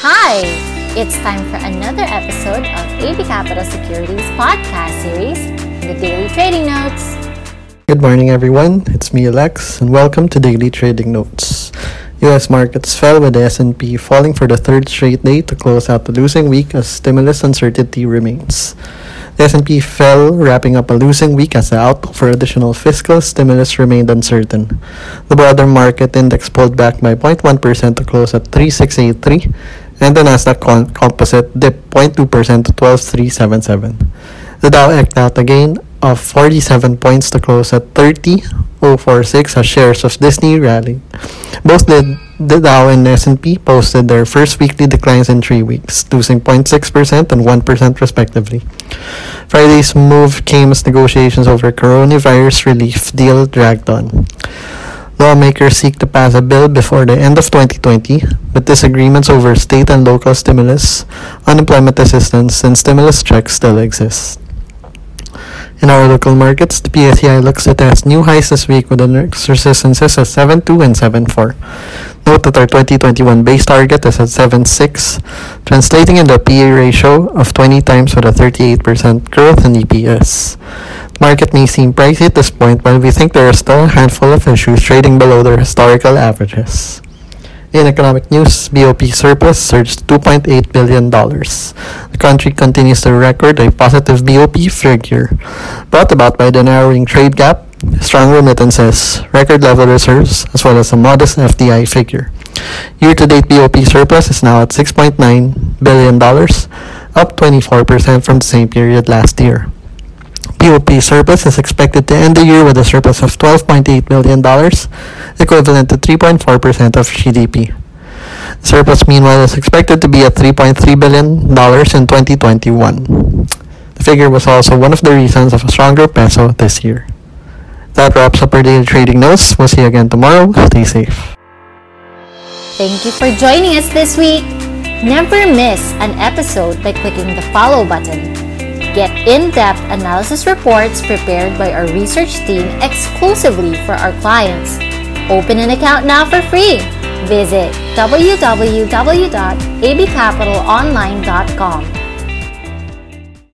Hi! It's time for another episode of AB Capital Securities podcast series, The Daily Trading Notes. Good morning, everyone. It's me, Alex, and welcome to Daily Trading Notes. U.S. markets fell with the S&P falling for the third straight day to close out the losing week as stimulus uncertainty remains. The S&P fell, wrapping up a losing week as the outlook for additional fiscal stimulus remained uncertain. The broader market index pulled back by 0.1% to close at 3683, and the Nasdaq Composite dipped 0.2% to 12377. The Dow eked out a gain of 47 points to close at 30,046 as shares of Disney rallied. Both the, the Dow and S&P posted their first weekly declines in three weeks, losing 0.6% and 1% respectively. Friday's move came as negotiations over coronavirus relief deal dragged on. Lawmakers seek to pass a bill before the end of 2020, but disagreements over state and local stimulus, unemployment assistance, and stimulus checks still exist. In our local markets, the PSEI looks to test new highs this week with index resistances at 7.2 and 7.4. Note that our 2021 base target is at 7.6, translating into a PE ratio of 20 times with a 38% growth in EPS. Market may seem pricey at this point, but we think there are still a handful of issues trading below their historical averages. In economic news, BOP surplus surged $2.8 billion. The country continues to record a positive BOP figure, brought about by the narrowing trade gap, strong remittances, record level reserves, as well as a modest FDI figure. Year-to-date BOP surplus is now at $6.9 billion, up 24% from the same period last year. BOP surplus is expected to end the year with a surplus of $12.8 billion, equivalent to 3.4% of GDP. The surplus, meanwhile, is expected to be at $3.3 billion in 2021. The figure was also one of the reasons of a stronger peso this year. That wraps up our daily trading notes. We'll see you again tomorrow. Stay safe. Thank you for joining us this week. Never miss an episode by clicking the follow button. Get in-depth analysis reports prepared by our research team exclusively for our clients. Open an account now for free. Visit www.abcapitalonline.com